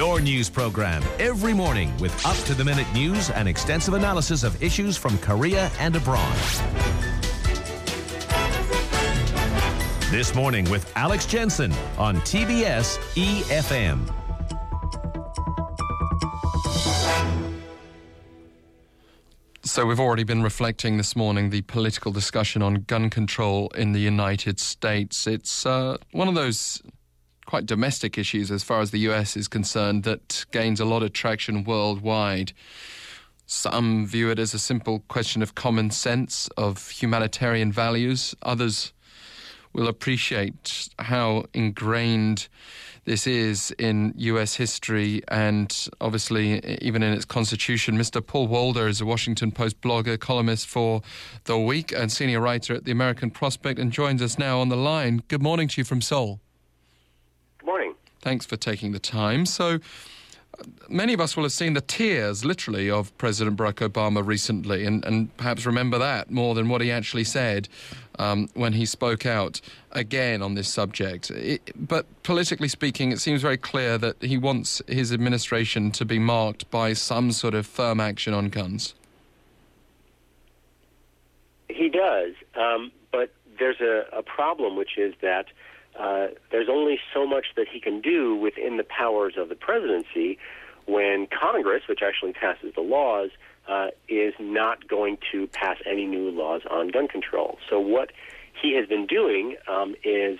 Your news program every morning with up to the minute news and extensive analysis of issues from Korea and abroad. This morning with Alex Jensen on TBS EFM. So, we've already been reflecting this morning the political discussion on gun control in the United States. It's uh, one of those quite domestic issues as far as the US is concerned that gains a lot of traction worldwide. Some view it as a simple question of common sense, of humanitarian values. Others will appreciate how ingrained this is in US history and obviously even in its constitution. Mr. Paul Waldman is a Washington Post blogger, columnist for The Week, and senior writer at the American Prospect, and joins us now on the line. Good morning to you from Seoul. Thanks for taking the time. So, many of us will have seen the tears, literally, of President Barack Obama recently, and, and perhaps remember that more than what he actually said um, when he spoke out again on this subject. It, but politically speaking, it seems very clear that he wants his administration to be marked by some sort of firm action on guns. He does, um, but there's a, a problem, which is that. Uh, there's only so much that he can do within the powers of the presidency when Congress, which actually passes the laws, uh, is not going to pass any new laws on gun control. So what he has been doing um, is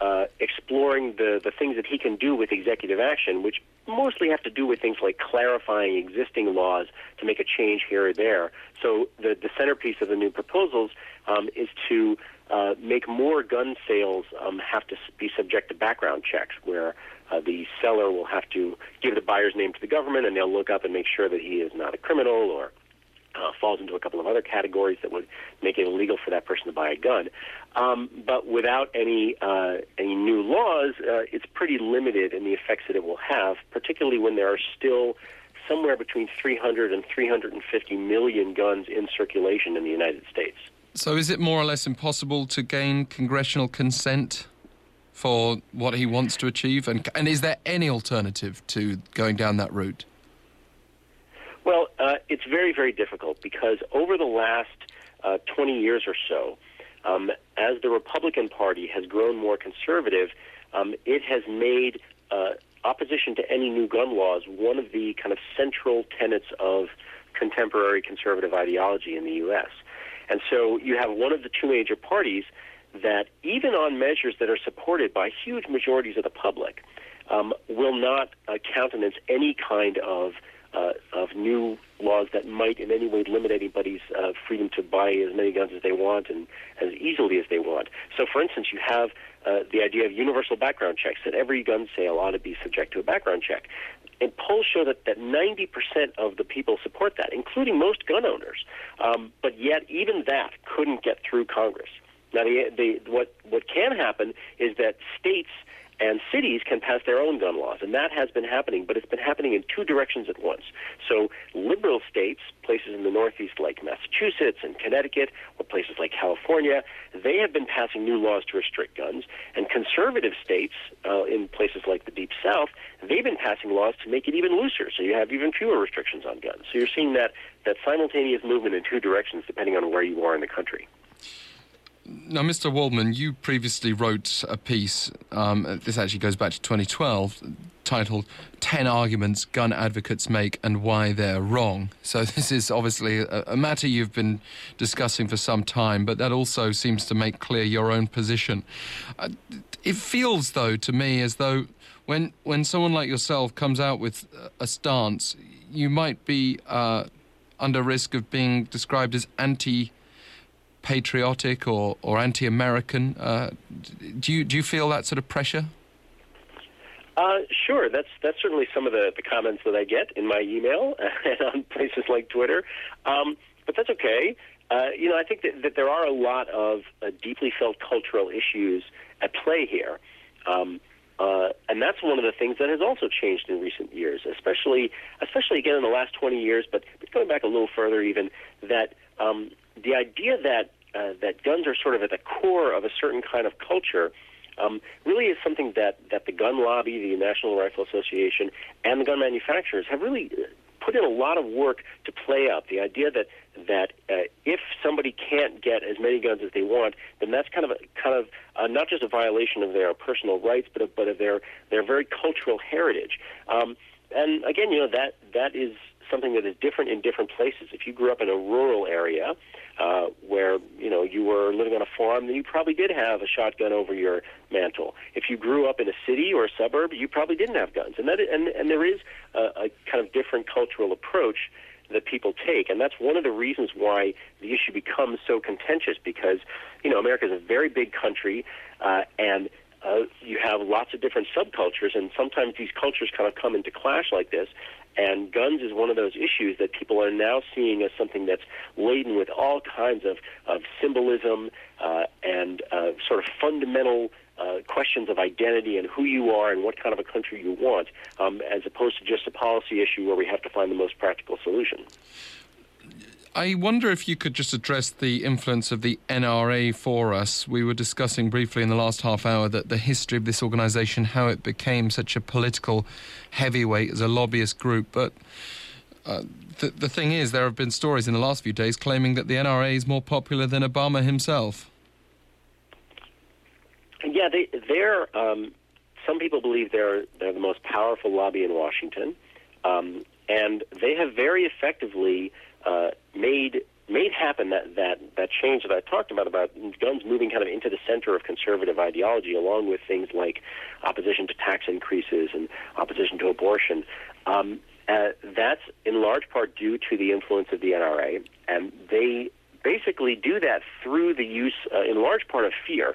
uh, exploring the, the things that he can do with executive action, which mostly have to do with things like clarifying existing laws to make a change here or there. So the, the centerpiece of the new proposals um, is to uh, make more gun sales um, have to be subject to background checks, where uh, the seller will have to give the buyer's name to the government, and they'll look up and make sure that he is not a criminal or uh, falls into a couple of other categories that would make it illegal for that person to buy a gun. Um, but without any uh, any new laws, uh, it's pretty limited in the effects that it will have, particularly when there are still somewhere between 300 and 350 million guns in circulation in the United States. So, is it more or less impossible to gain congressional consent for what he wants to achieve? And, and is there any alternative to going down that route? Well, uh, it's very, very difficult because over the last uh, 20 years or so, um, as the Republican Party has grown more conservative, um, it has made uh, opposition to any new gun laws one of the kind of central tenets of contemporary conservative ideology in the U.S. And so you have one of the two major parties that, even on measures that are supported by huge majorities of the public, um, will not uh, countenance any kind of uh, of new laws that might in any way limit anybody's uh, freedom to buy as many guns as they want and as easily as they want. So, for instance, you have uh, the idea of universal background checks that every gun sale ought to be subject to a background check. And polls show that, that 90% of the people support that, including most gun owners. Um, but yet, even that couldn't get through Congress. Now, the, the, what, what can happen is that states and cities can pass their own gun laws, and that has been happening, but it's been happening in two directions at once. So, liberal states, places in the Northeast like Massachusetts and Connecticut, or places like California, they have been passing new laws to restrict guns, and conservative states uh, in places like the Deep South, they've been passing laws to make it even looser, so you have even fewer restrictions on guns. So, you're seeing that, that simultaneous movement in two directions depending on where you are in the country. Now, Mr. Waldman, you previously wrote a piece, um, this actually goes back to 2012, titled 10 Arguments Gun Advocates Make and Why They're Wrong. So, this is obviously a, a, matter you've been discussing for some time, but that also seems to make clear your own position. Uh, it feels, though, to me as though when, when someone like yourself comes out with a stance, you might be uh, under risk of being described as anti patriotic or, or anti-American. Uh, do you do you feel that sort of pressure? Uh, sure, that's that's certainly some of the, the comments that I get in my email and on places like Twitter. Um, but that's okay. Uh, you know, I think that, that there are a lot of uh, deeply felt cultural issues at play here. Um, uh, and that's one of the things that has also changed in recent years, especially, especially again in the last 20 years, but going back a little further even, that um, the idea that uh, that guns are sort of at the core of a certain kind of culture um, really is something that, that the gun lobby, the National Rifle Association, and the gun manufacturers have really uh, put in a lot of work to play out. The idea that that uh, if somebody can't get as many guns as they want, then that's kind of a, kind of uh, not just a violation of their personal rights, but of, but of their their very cultural heritage. Um, and again, you know that that is something that is different in different places. If you grew up in a rural area uh, where you know you were living on a farm, then you probably did have a shotgun over your mantle. If you grew up in a city or a suburb, you probably didn't have guns, and that and and there is a, a kind of different cultural approach that people take, and that's one of the reasons why the issue becomes so contentious. Because you know America is a very big country, uh, and uh, you have lots of different subcultures, and sometimes these cultures kind of come into clash like this. And guns is one of those issues that people are now seeing as something that's laden with all kinds of, of symbolism uh, and uh, sort of fundamental uh, questions of identity and who you are and what kind of a country you want, um, as opposed to just a policy issue where we have to find the most practical solution. I wonder if you could just address the influence of the NRA for us. We were discussing briefly in the last half hour that the history of this organisation, how it became such a political heavyweight as a lobbyist group. But uh, the, the thing is, there have been stories in the last few days claiming that the NRA is more popular than Obama himself. Yeah, they, they're. Um, some people believe they're they're the most powerful lobby in Washington, um, and they have very effectively uh, made made happen that, that, that change that I talked about, about guns moving kind of into the center of conservative ideology, along with things like opposition to tax increases and opposition to abortion. Um, uh, that's in large part due to the influence of the NRA, and they basically do that through the use, uh, in large part, of fear.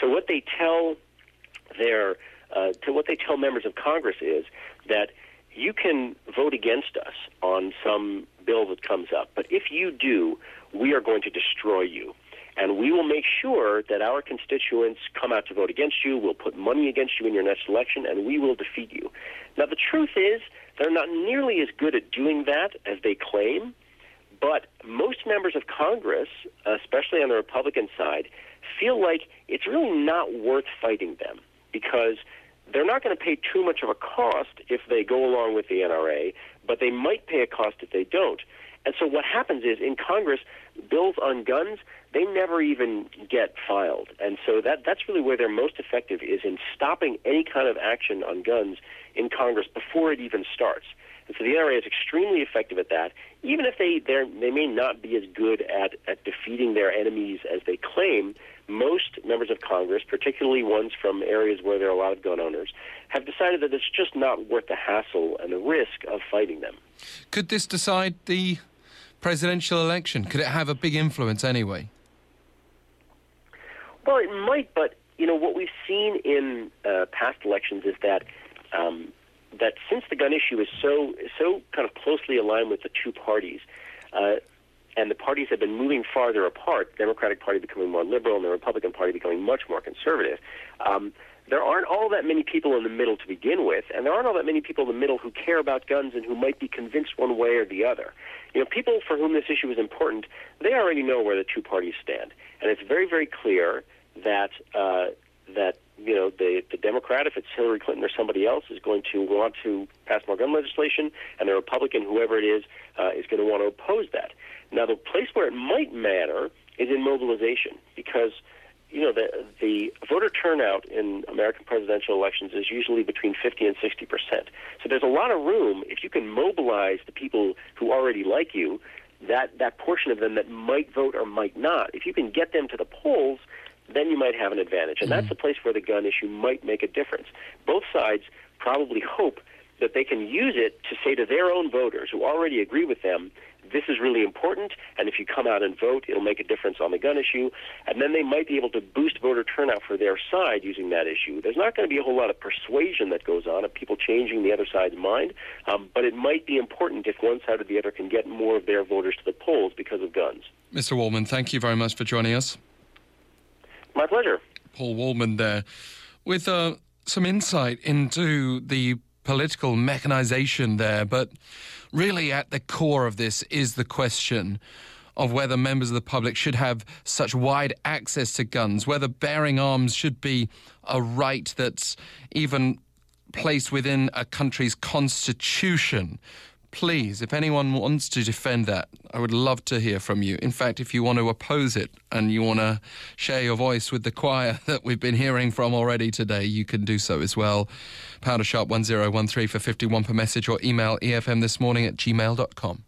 So what they tell their uh, to what they tell members of Congress is that you can vote against us on some bill that comes up, but if you do, we are going to destroy you. And we will make sure that our constituents come out to vote against you. We'll put money against you in your next election, and we will defeat you. Now, the truth is, they're not nearly as good at doing that as they claim, but most members of Congress, especially on the Republican side, feel like it's really not worth fighting them because they're not going to pay too much of a cost if they go along with the NRA, but they might pay a cost if they don't. And so what happens is in Congress, bills on guns, they never even get filed. And so that that's really where they're most effective is in stopping any kind of action on guns in Congress before it even starts. And so the NRA is extremely effective at that, even if they they may not be as good at, at defeating their enemies as they claim most members of Congress, particularly ones from areas where there are a lot of gun owners, have decided that it's just not worth the hassle and the risk of fighting them. Could this decide the presidential election? Could it have a big influence anyway? Well, it might, but you know what we've seen in uh, past elections is that um, that since the gun issue is so so kind of closely aligned with the two parties, uh, and the parties have been moving farther apart, the Democratic Party becoming more liberal and the Republican Party becoming much more conservative, um, there aren't all that many people in the middle to begin with, and there aren't all that many people in the middle who care about guns and who might be convinced one way or the other. You know, people for whom this issue is important, they already know where the two parties stand, and it's very, very clear that uh, that you know the the Democrat, if it's Hillary Clinton or somebody else, is going to want to pass more gun legislation, and the Republican, whoever it is, uh, is going to want to oppose that. Now, the place where it might matter is in mobilization because you know the the voter turnout in American presidential elections is usually between 50 and 60 percent. So there's a lot of room if you can mobilize the people who already like you, that that portion of them that might vote or might not. If you can get them to the polls, then you might have an advantage, and mm-hmm. that's the place where the gun issue might make a difference. Both sides probably hope that they can use it to say to their own voters who already agree with them this is really important, and if you come out and vote, it'll make a difference on the gun issue. And then they might be able to boost voter turnout for their side using that issue. There's not going to be a whole lot of persuasion that goes on of people changing the other side's mind, um, but it might be important if one side or the other can get more of their voters to the polls because of guns. Mr. Waldman, thank you very much for joining us. My pleasure. Paul Waldman there with uh, some insight into the political mechanization there, but really at the core of this is the question of whether members of the public should have such wide access to guns, whether bearing arms should be a right that's even placed within a country's constitution. Please, if anyone wants to defend that, I would love to hear from you. In fact, if you want to oppose it and you want to share your voice with the choir that we've been hearing from already today, you can do so as well. Powder sharp 1013 for 51 per message or email efm this morning at gmail.com.